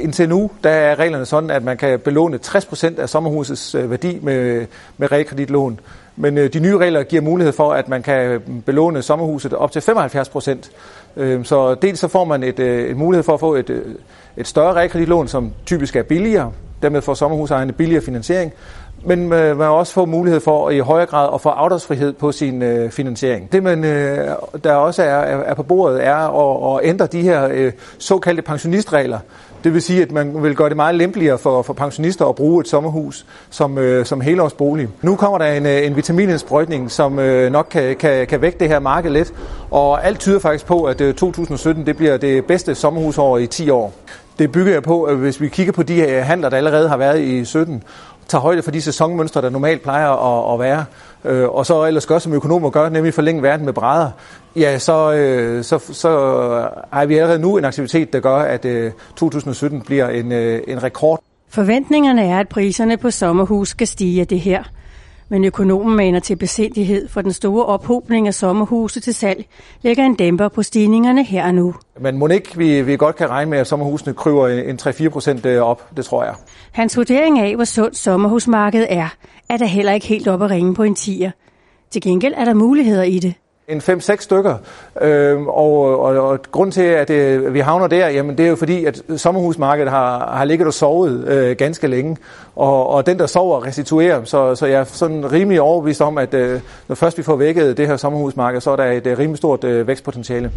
Indtil nu der er reglerne sådan, at man kan belåne 60% af sommerhusets øh, værdi med, med realkreditlån. Men øh, de nye regler giver mulighed for, at man kan øh, belåne sommerhuset op til 75 procent. Øhm, så dels så får man et, et mulighed for at få et, et større realkreditlån, som typisk er billigere. Dermed får sommerhusejerne billigere finansiering men øh, man også få mulighed for i højere grad at få afdragsfrihed på sin øh, finansiering. Det, man, øh, der også er, er på bordet, er at, at ændre de her øh, såkaldte pensionistregler. Det vil sige, at man vil gøre det meget lempeligere for, for pensionister at bruge et sommerhus som, øh, som helårsbolig. Nu kommer der en, øh, en vitaminindsprøjtning, som øh, nok kan, kan, kan vække det her marked lidt, og alt tyder faktisk på, at øh, 2017 det bliver det bedste sommerhusår i 10 år. Det bygger jeg på, at hvis vi kigger på de øh, handler, der allerede har været i 17, tager højde for de sæsonmønstre, der normalt plejer at, at være, øh, og så ellers gør, som økonomer gør, nemlig forlænge verden med brædder, ja, så, øh, så, så har vi allerede nu en aktivitet, der gør, at øh, 2017 bliver en, øh, en rekord. Forventningerne er, at priserne på sommerhus skal stige af det her. Men økonomen maner til besindighed, for den store ophobning af sommerhuse til salg lægger en dæmper på stigningerne her og nu. Men må ikke vi, vi godt kan regne med, at sommerhusene kryber en 3-4 procent øh, op, det tror jeg. Hans vurdering af, hvor sundt sommerhusmarkedet er, er der heller ikke helt op at ringe på en tiger. Til gengæld er der muligheder i det en 5-6 stykker. Øh, og, og, og grund til, at det, vi havner der, jamen det er jo fordi, at sommerhusmarkedet har, har ligget og sovet øh, ganske længe. Og, og den, der sover, restituerer. Så, så jeg er sådan rimelig overbevist om, at øh, når først vi får vækket det her sommerhusmarked, så er der et øh, rimelig stort øh, vækstpotentiale.